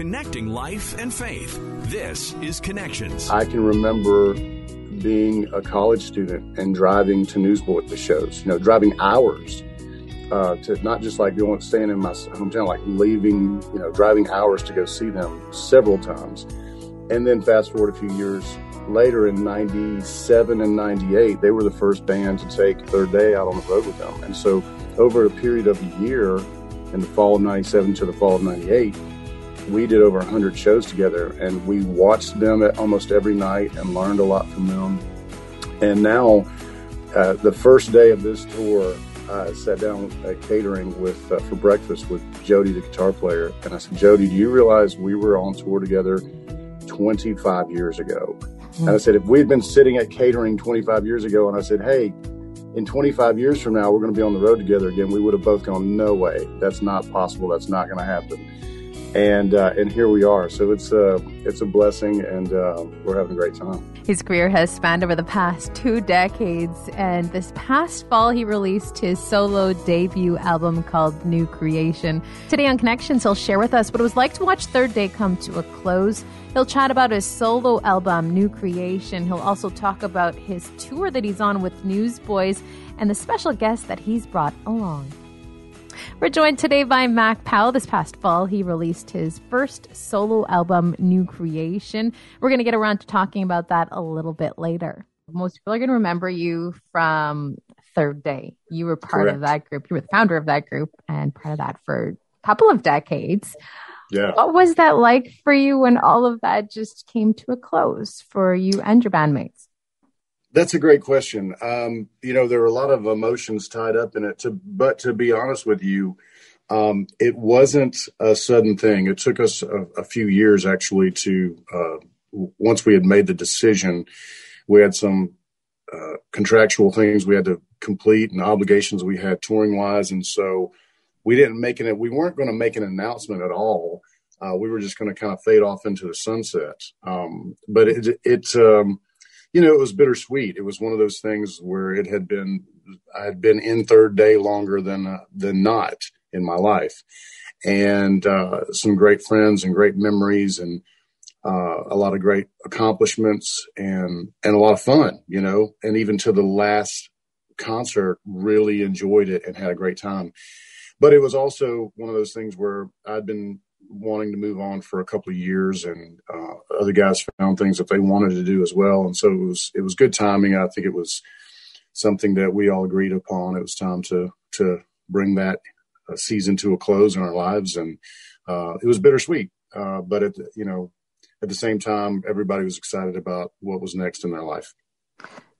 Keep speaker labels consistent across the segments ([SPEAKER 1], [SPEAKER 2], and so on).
[SPEAKER 1] connecting life and faith. This is Connections.
[SPEAKER 2] I can remember being a college student and driving to Newsboys shows, you know, driving hours uh, to not just like going staying in my hometown, like leaving, you know, driving hours to go see them several times. And then fast forward a few years later in 97 and 98, they were the first band to take Third Day out on the road with them. And so over a period of a year, in the fall of 97 to the fall of 98, we did over 100 shows together and we watched them almost every night and learned a lot from them. And now, uh, the first day of this tour, I sat down at catering with uh, for breakfast with Jody, the guitar player, and I said, Jody, do you realize we were on tour together 25 years ago? Mm-hmm. And I said, if we had been sitting at catering 25 years ago, and I said, hey, in 25 years from now, we're going to be on the road together again, we would have both gone, no way, that's not possible, that's not going to happen. And uh, and here we are. So it's a it's a blessing, and uh, we're having a great time.
[SPEAKER 3] His career has spanned over the past two decades, and this past fall he released his solo debut album called New Creation. Today on Connections, he'll share with us what it was like to watch Third Day come to a close He'll chat about his solo album, New Creation. He'll also talk about his tour that he's on with Newsboys and the special guests that he's brought along. We're joined today by Mac Powell. This past fall, he released his first solo album, New Creation. We're going to get around to talking about that a little bit later. Most people are going to remember you from Third Day. You were part Correct. of that group. You were the founder of that group and part of that for a couple of decades.
[SPEAKER 2] Yeah.
[SPEAKER 3] What was that like for you when all of that just came to a close for you and your bandmates?
[SPEAKER 2] That's a great question. Um, you know, there are a lot of emotions tied up in it. To, but to be honest with you, um, it wasn't a sudden thing. It took us a, a few years actually to, uh, once we had made the decision, we had some uh, contractual things we had to complete and obligations we had touring wise. And so we didn't make it, we weren't going to make an announcement at all. Uh, we were just going to kind of fade off into the sunset. Um, but it, it um, you know, it was bittersweet. It was one of those things where it had been, I had been in third day longer than, uh, than not in my life. And, uh, some great friends and great memories and, uh, a lot of great accomplishments and, and a lot of fun, you know, and even to the last concert, really enjoyed it and had a great time. But it was also one of those things where I'd been wanting to move on for a couple of years, and uh, other guys found things that they wanted to do as well. And so it was it was good timing. I think it was something that we all agreed upon. It was time to to bring that uh, season to a close in our lives, and uh, it was bittersweet. Uh, but at the, you know, at the same time, everybody was excited about what was next in their life.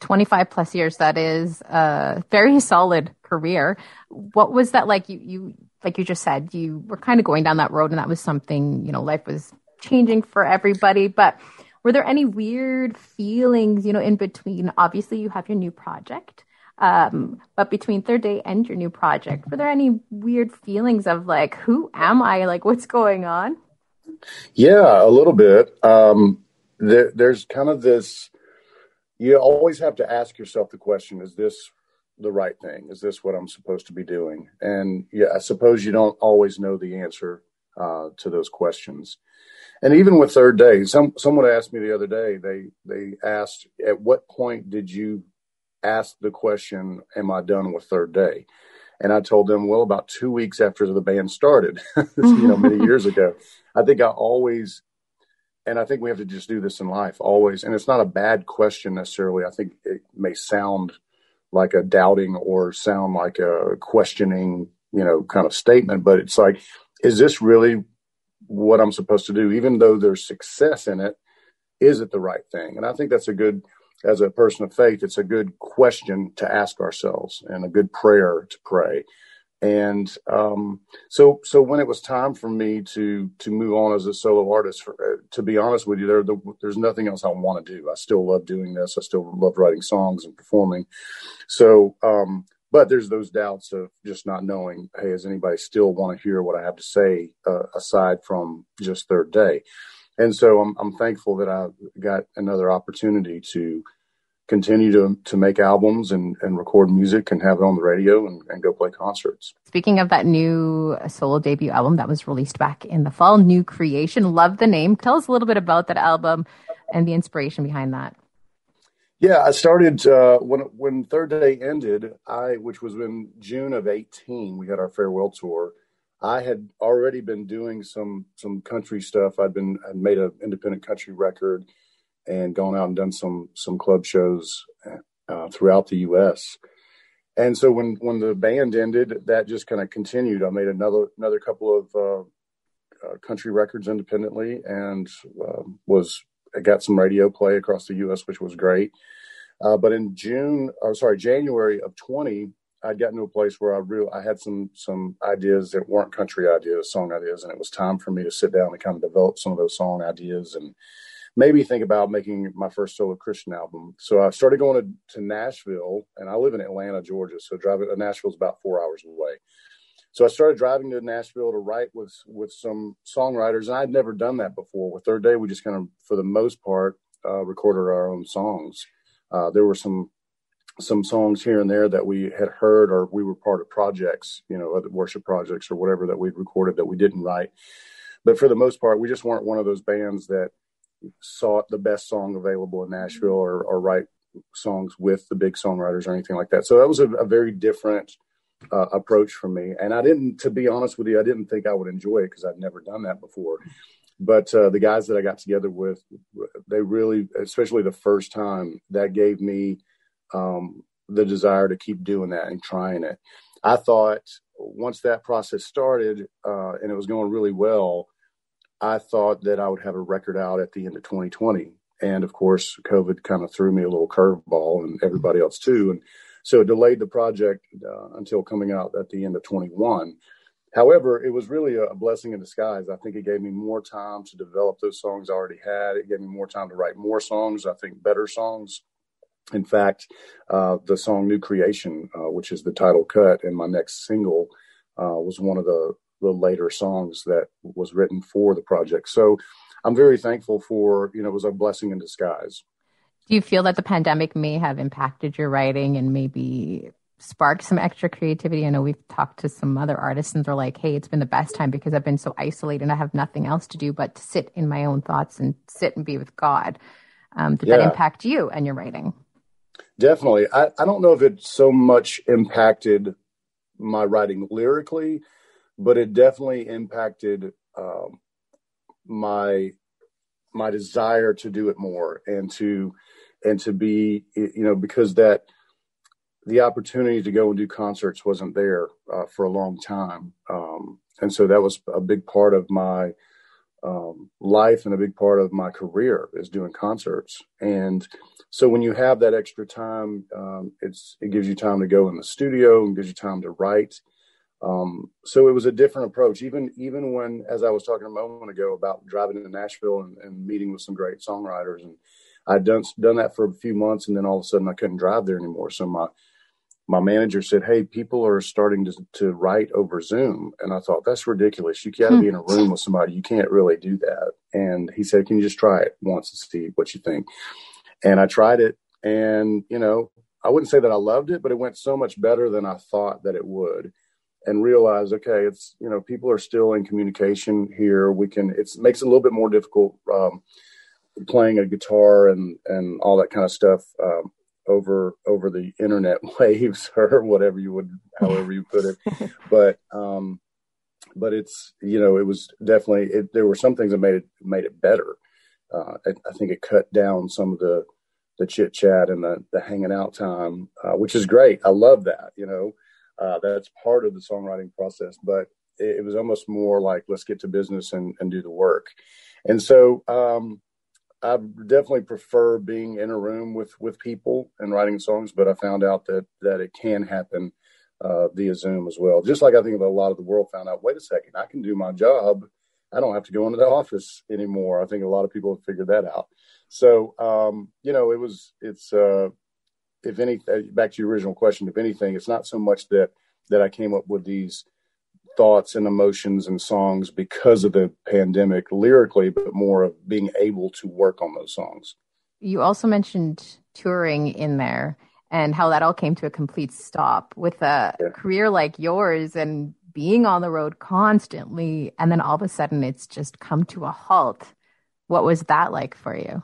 [SPEAKER 3] 25 plus years that is a very solid career what was that like you you like you just said, you were kind of going down that road and that was something, you know, life was changing for everybody. But were there any weird feelings, you know, in between? Obviously, you have your new project. Um, but between third day and your new project, were there any weird feelings of like, who am I? Like, what's going on?
[SPEAKER 2] Yeah, a little bit. Um, there, there's kind of this, you always have to ask yourself the question, is this the right thing? Is this what I'm supposed to be doing? And yeah, I suppose you don't always know the answer uh, to those questions. And even with third day, some someone asked me the other day. They they asked, at what point did you ask the question, "Am I done with third day?" And I told them, well, about two weeks after the band started, you know, many years ago. I think I always, and I think we have to just do this in life always. And it's not a bad question necessarily. I think it may sound like a doubting or sound like a questioning, you know, kind of statement, but it's like, is this really what I'm supposed to do? Even though there's success in it, is it the right thing? And I think that's a good, as a person of faith, it's a good question to ask ourselves and a good prayer to pray. And um, so, so when it was time for me to to move on as a solo artist, for, uh, to be honest with you, there the, there's nothing else I want to do. I still love doing this. I still love writing songs and performing. So, um, but there's those doubts of just not knowing. Hey, does anybody still want to hear what I have to say uh, aside from just third day? And so I'm I'm thankful that I got another opportunity to continue to to make albums and, and record music and have it on the radio and, and go play concerts.
[SPEAKER 3] Speaking of that new solo debut album that was released back in the fall, New Creation, love the name. Tell us a little bit about that album and the inspiration behind that.
[SPEAKER 2] Yeah, I started uh, when when Third Day ended. I, which was in June of eighteen, we had our farewell tour. I had already been doing some some country stuff. I'd been I'd made an independent country record and gone out and done some some club shows uh, throughout the U.S. And so when when the band ended, that just kind of continued. I made another another couple of uh, uh, country records independently, and um, was I got some radio play across the U.S., which was great. Uh, but in June, or sorry, January of 20, I'd gotten to a place where I real I had some some ideas that weren't country ideas, song ideas, and it was time for me to sit down and kind of develop some of those song ideas and maybe think about making my first solo Christian album. So I started going to, to Nashville, and I live in Atlanta, Georgia. So driving to Nashville is about four hours away. So I started driving to Nashville to write with with some songwriters, and I'd never done that before. With Third Day, we just kind of, for the most part, uh, recorded our own songs. Uh, there were some some songs here and there that we had heard, or we were part of projects, you know, other worship projects or whatever that we'd recorded that we didn't write. But for the most part, we just weren't one of those bands that sought the best song available in Nashville or, or write songs with the big songwriters or anything like that. So that was a, a very different uh, approach for me. And I didn't, to be honest with you, I didn't think I would enjoy it because I'd never done that before. But uh, the guys that I got together with, they really, especially the first time, that gave me um, the desire to keep doing that and trying it. I thought once that process started uh, and it was going really well, I thought that I would have a record out at the end of 2020. And of course, COVID kind of threw me a little curveball and everybody else too. And so it delayed the project uh, until coming out at the end of 21. However, it was really a blessing in disguise. I think it gave me more time to develop those songs I already had. It gave me more time to write more songs, I think better songs. In fact, uh, the song New Creation, uh, which is the title cut and my next single, uh, was one of the the later songs that was written for the project. So I'm very thankful for, you know, it was a blessing in disguise.
[SPEAKER 3] Do you feel that the pandemic may have impacted your writing and maybe sparked some extra creativity? I know we've talked to some other artists and they're like, hey, it's been the best time because I've been so isolated and I have nothing else to do but to sit in my own thoughts and sit and be with God. Um, did yeah. that impact you and your writing?
[SPEAKER 2] Definitely. I, I don't know if it so much impacted my writing lyrically but it definitely impacted um, my my desire to do it more and to and to be you know because that the opportunity to go and do concerts wasn't there uh, for a long time. Um, and so that was a big part of my um, life and a big part of my career is doing concerts. And so when you have that extra time um, it's it gives you time to go in the studio and gives you time to write um, so it was a different approach. Even even when, as I was talking a moment ago about driving to Nashville and, and meeting with some great songwriters, and I'd done done that for a few months, and then all of a sudden I couldn't drive there anymore. So my my manager said, "Hey, people are starting to to write over Zoom," and I thought that's ridiculous. You got to be in a room with somebody. You can't really do that. And he said, "Can you just try it once and see what you think?" And I tried it, and you know, I wouldn't say that I loved it, but it went so much better than I thought that it would and realize, okay, it's you know people are still in communication here. We can it makes it a little bit more difficult um, playing a guitar and and all that kind of stuff um, over over the internet waves or whatever you would however you put it. but um, but it's you know it was definitely it, there were some things that made it made it better. Uh, I, I think it cut down some of the the chit chat and the the hanging out time, uh, which is great. I love that. You know, uh, that's part of the songwriting process, but it, it, was almost more like let's get to business and, and do the work. And so um, I definitely prefer being in a room with with people and writing songs, but I found out that that it can happen uh, via Zoom as well. Just like I think a lot of the world found out. Wait a second, I can do my job. I don't have to go into the office anymore. I think a lot of people have figured that out. So um, you know, it was it's uh, if any, uh, back to your original question, if anything, it's not so much that that I came up with these thoughts and emotions and songs because of the pandemic lyrically, but more of being able to work on those songs.
[SPEAKER 3] you also mentioned touring in there and how that all came to a complete stop with a yeah. career like yours and being on the road constantly and then all of a sudden it's just come to a halt what was that like for you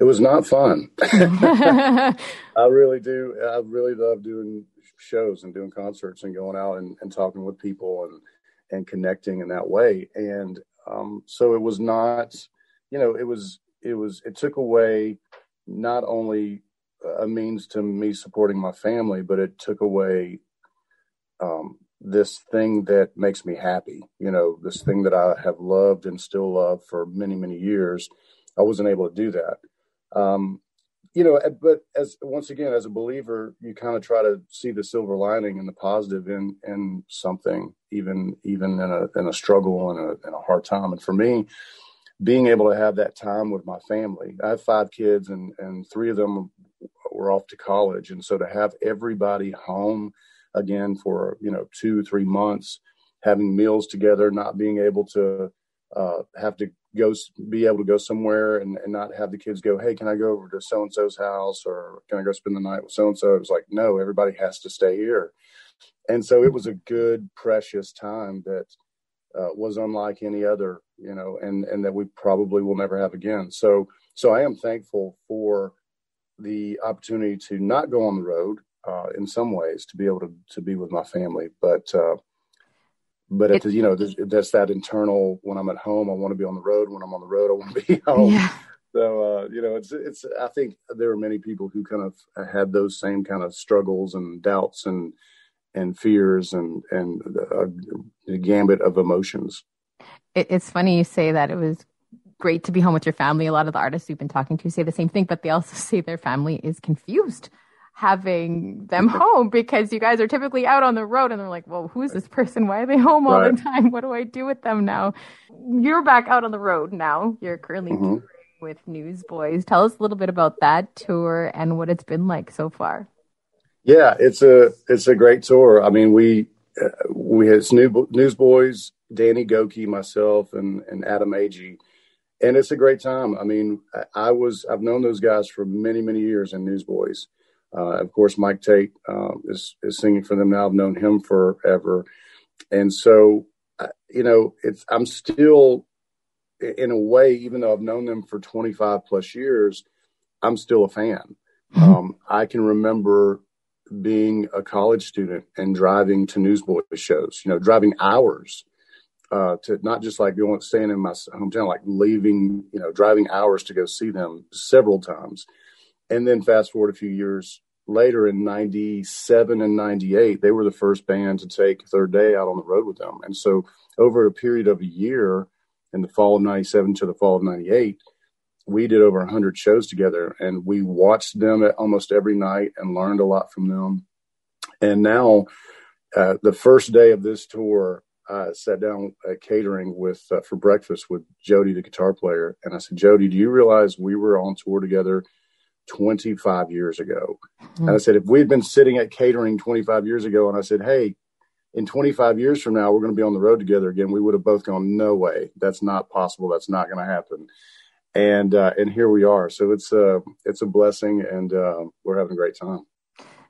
[SPEAKER 2] it was not fun i really do i really love doing shows and doing concerts and going out and, and talking with people and and connecting in that way and um, so it was not you know it was it was it took away not only a means to me supporting my family, but it took away um, this thing that makes me happy. You know, this thing that I have loved and still love for many, many years. I wasn't able to do that. Um, you know, but as once again, as a believer, you kind of try to see the silver lining and the positive in in something, even even in a in a struggle and a, in a hard time. And for me, being able to have that time with my family, I have five kids, and and three of them were off to college, and so to have everybody home again for you know two three months, having meals together, not being able to uh, have to go be able to go somewhere and, and not have the kids go, hey, can I go over to so and so's house or can I go spend the night with so and so? It was like, no, everybody has to stay here, and so it was a good precious time that uh, was unlike any other, you know, and and that we probably will never have again. So so I am thankful for the opportunity to not go on the road uh, in some ways to be able to to be with my family, but uh, but it, you know that's that internal. When I'm at home, I want to be on the road. When I'm on the road, I want to be home. Yeah. So uh, you know, it's it's. I think there are many people who kind of had those same kind of struggles and doubts and and fears and and the gambit of emotions.
[SPEAKER 3] It, it's funny you say that. It was great to be home with your family. A lot of the artists we've been talking to say the same thing, but they also say their family is confused having them home because you guys are typically out on the road and they're like, well, who's this person? Why are they home all right. the time? What do I do with them now? You're back out on the road now. You're currently mm-hmm. touring with Newsboys. Tell us a little bit about that tour and what it's been like so far.
[SPEAKER 2] Yeah, it's a it's a great tour. I mean, we uh, we had new, Newsboys, Danny Gokey, myself, and and Adam Agee and it's a great time. I mean, I, was I've known those guys for many many years in Newsboys. Uh, of course, Mike Tait uh, is is singing for them now. I've known him forever, and so you know, it's I'm still in a way, even though I've known them for 25 plus years, I'm still a fan. Mm-hmm. Um, I can remember being a college student and driving to Newsboys shows. You know, driving hours uh, to not just like going staying in my hometown, like leaving, you know, driving hours to go see them several times. And then fast forward a few years later in 97 and 98, they were the first band to take Third Day out on the road with them. And so over a period of a year in the fall of 97 to the fall of 98, we did over 100 shows together and we watched them almost every night and learned a lot from them. And now, uh, the first day of this tour, I sat down at catering with uh, for breakfast with Jody, the guitar player, and I said, Jody, do you realize we were on tour together 25 years ago? Mm-hmm. And I said, if we had been sitting at catering 25 years ago, and I said, hey, in 25 years from now, we're going to be on the road together again, we would have both gone, no way, that's not possible, that's not going to happen. And uh, and here we are. So it's a it's a blessing, and uh, we're having a great time.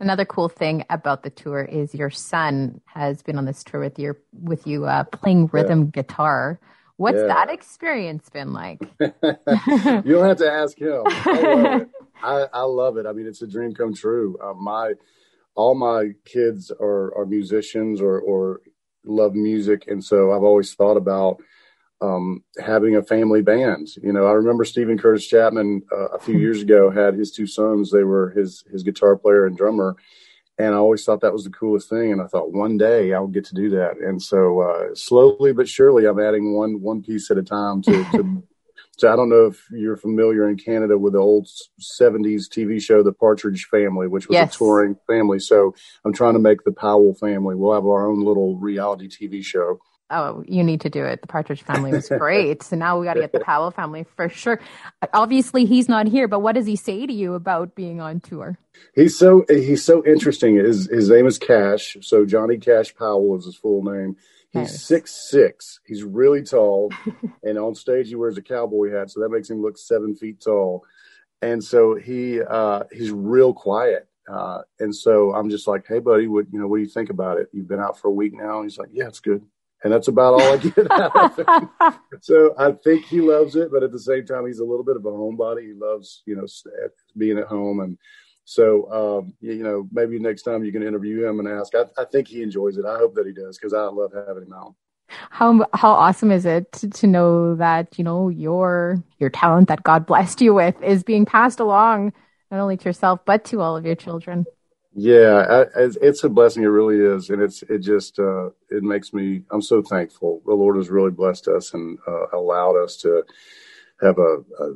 [SPEAKER 3] Another cool thing about the tour is your son has been on this tour with your with you uh, playing rhythm yeah. guitar. What's yeah. that experience been like?
[SPEAKER 2] you don't have to ask him. I love, I, I love it. I mean, it's a dream come true. Uh, my all my kids are are musicians or or love music, and so I've always thought about um, having a family band. You know, I remember Steven Curtis Chapman uh, a few years ago had his two sons. They were his his guitar player and drummer, and I always thought that was the coolest thing. And I thought one day I'll get to do that. And so uh, slowly but surely, I'm adding one one piece at a time to. to so I don't know if you're familiar in Canada with the old 70s TV show, The Partridge Family, which was yes. a touring family. So I'm trying to make the Powell family. We'll have our own little reality TV show
[SPEAKER 3] oh, you need to do it. The Partridge Family was great. so now we got to get the Powell family for sure. Obviously, he's not here, but what does he say to you about being on tour?
[SPEAKER 2] He's so he's so interesting. His his name is Cash. So Johnny Cash Powell is his full name. He's six six. He's really tall, and on stage he wears a cowboy hat, so that makes him look seven feet tall. and so he uh, he's real quiet. Uh, and so I'm just like, hey, buddy, what you know, what do you think about it? You've been out for a week now. And he's like, yeah, it's good. And that's about all I get out of him. so I think he loves it, but at the same time, he's a little bit of a homebody. He loves, you know, being at home. And so, um, you know, maybe next time you can interview him and ask. I, I think he enjoys it. I hope that he does because I love having him out
[SPEAKER 3] how how awesome is it to, to, know that you know your your talent that God blessed you with is being passed along not only to yourself but to all of your children.
[SPEAKER 2] Yeah, I, it's a blessing. It really is, and it's it just uh, it makes me. I'm so thankful. The Lord has really blessed us and uh, allowed us to have a, a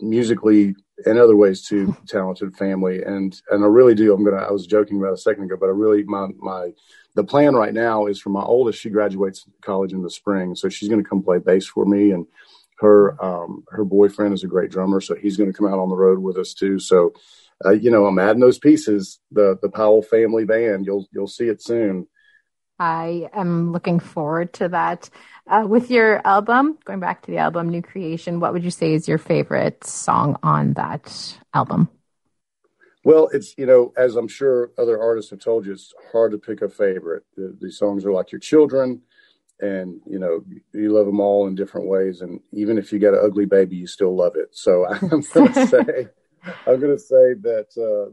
[SPEAKER 2] musically and other ways too talented family, and and I really do. I'm gonna. I was joking about a second ago, but I really my my the plan right now is for my oldest. She graduates college in the spring, so she's to come play bass for me. And her um, her boyfriend is a great drummer, so he's to come out on the road with us too. So, uh, you know, I'm adding those pieces. The the Powell family band. You'll you'll see it soon.
[SPEAKER 3] I am looking forward to that. Uh, with your album, going back to the album New Creation, what would you say is your favorite song on that album?
[SPEAKER 2] Well, it's you know, as I'm sure other artists have told you, it's hard to pick a favorite. The, these songs are like your children, and you know, you love them all in different ways. And even if you got an ugly baby, you still love it. So I'm going to say, I'm going to say that uh,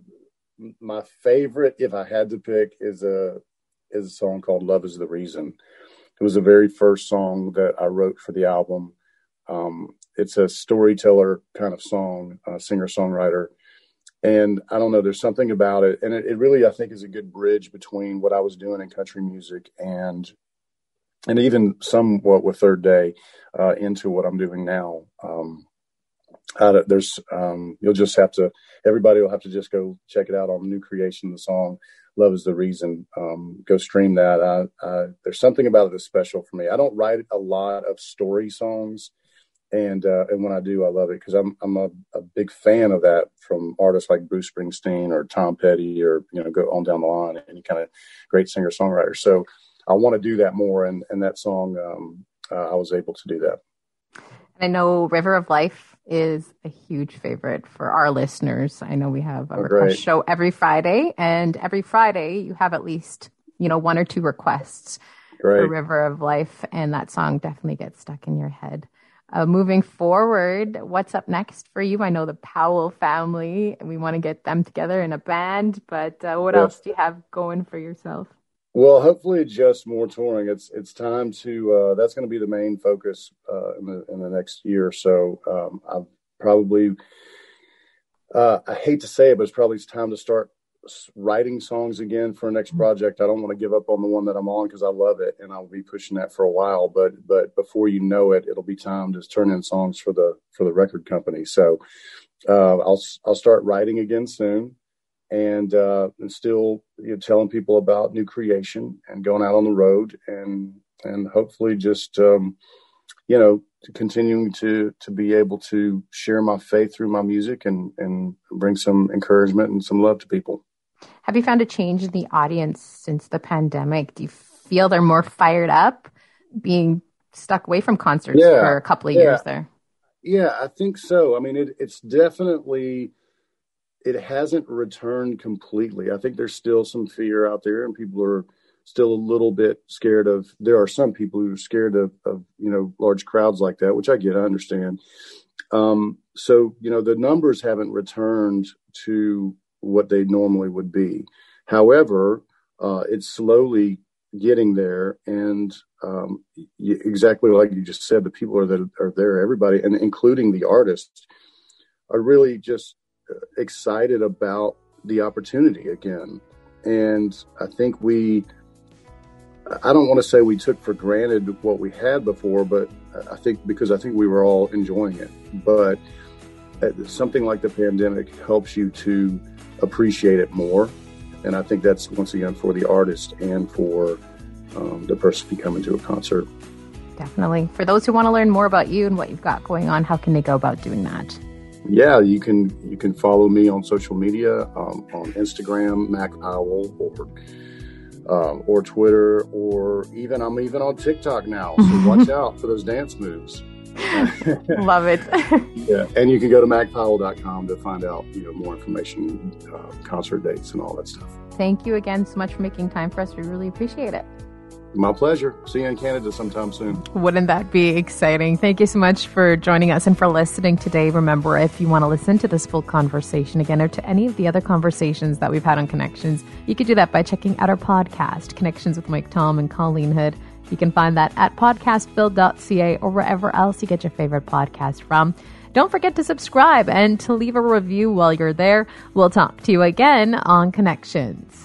[SPEAKER 2] my favorite, if I had to pick, is a is a song called "Love Is the Reason." It was the very first song that I wrote for the album. Um, it's a storyteller kind of song, uh, singer songwriter and I don't know, there's something about it, and it, it, really I think is a good bridge between what I was doing in country music and and even somewhat with Third Day uh, into what I'm doing now. Um, there's um, you'll just have to everybody will have to just go check it out on New Creation, the song "Love Is the Reason." Um, go stream that. I, I, there's something about it that's special for me. I don't write a lot of story songs and uh, and when I do, I love it because I'm I'm a, a, big fan of that from artists like Bruce Springsteen or Tom Petty or you know go on down the line, any kind of great singer songwriter. So I want to do that more, and and that song um, uh, I was able to do that.
[SPEAKER 3] And I know River of Life is a huge favorite for our listeners. I know we have a oh, request show every Friday, and every Friday you have at least you know one or two requests great. for River of Life, and that song definitely gets stuck in your head. Uh, moving forward, what's up next for you? I know the Powell family, and we want to get them together in a band, but uh, what else do you have going for yourself?
[SPEAKER 2] Well, hopefully, just more touring. It's it's time to. Uh, that's going to be the main focus uh, in the in the next year or so. Um, I've probably. Uh, I hate to say it, but it's probably time to start writing songs again for a next mm-hmm. project. I don't want to give up on the one that I'm on because I love it and I'll be pushing that for a while. But but before you know it, it'll be time to turn in songs for the for the record company. So uh, I'll I'll start writing again soon, and uh, and still you know, telling people about new creation and going out on the road and and hopefully just um, you know continuing to to be able to share my faith through my music and and bring some encouragement and some love to people.
[SPEAKER 3] Have you found a change in the audience since the pandemic? Do you feel they're more fired up being stuck away from concerts yeah, for a couple of yeah. years there?
[SPEAKER 2] Yeah, I think so. I mean, it, it's definitely it hasn't returned completely. I think there's still some fear out there, and people are still a little bit scared of. There are some people who are scared of, of you know large crowds like that, which I get, I understand. Um, so you know the numbers haven't returned to what they normally would be. However, uh, it's slowly getting there, and um, exactly like you just said, the people are that are there, everybody, and including the artists, are really just excited about the opportunity again. And I think we, I don't want to say we took for granted what we had before, but I think because I think we were all enjoying it. But uh, something like the pandemic helps you to appreciate it more. And I think that's once again for the artist and for um, the person coming to a concert.
[SPEAKER 3] Definitely. For those who want to learn more about you and what you've got going on, how can they go about doing that?
[SPEAKER 2] Yeah, you can you can follow me on social media um, on Instagram, Mac Powell, or um, or Twitter, or even I'm even on TikTok now. So watch out for those dance moves.
[SPEAKER 3] Love it.
[SPEAKER 2] yeah, and you can go to macpowell.com to find out you know more information, uh, concert dates, and all that stuff.
[SPEAKER 3] Thank you again so much for making time for us. We really appreciate it.
[SPEAKER 2] My pleasure. See you in Canada sometime soon.
[SPEAKER 3] Wouldn't that be exciting? Thank you so much for joining us and for listening today. Remember, if you want to listen to this full conversation again or to any of the other conversations that we've had on Connections, you could do that by checking out our podcast, Connections with Mike Tom and Colleen Hood. You can find that at podcastbuild.ca or wherever else you get your favorite podcast from. Don't forget to subscribe and to leave a review while you're there. We'll talk to you again on Connections.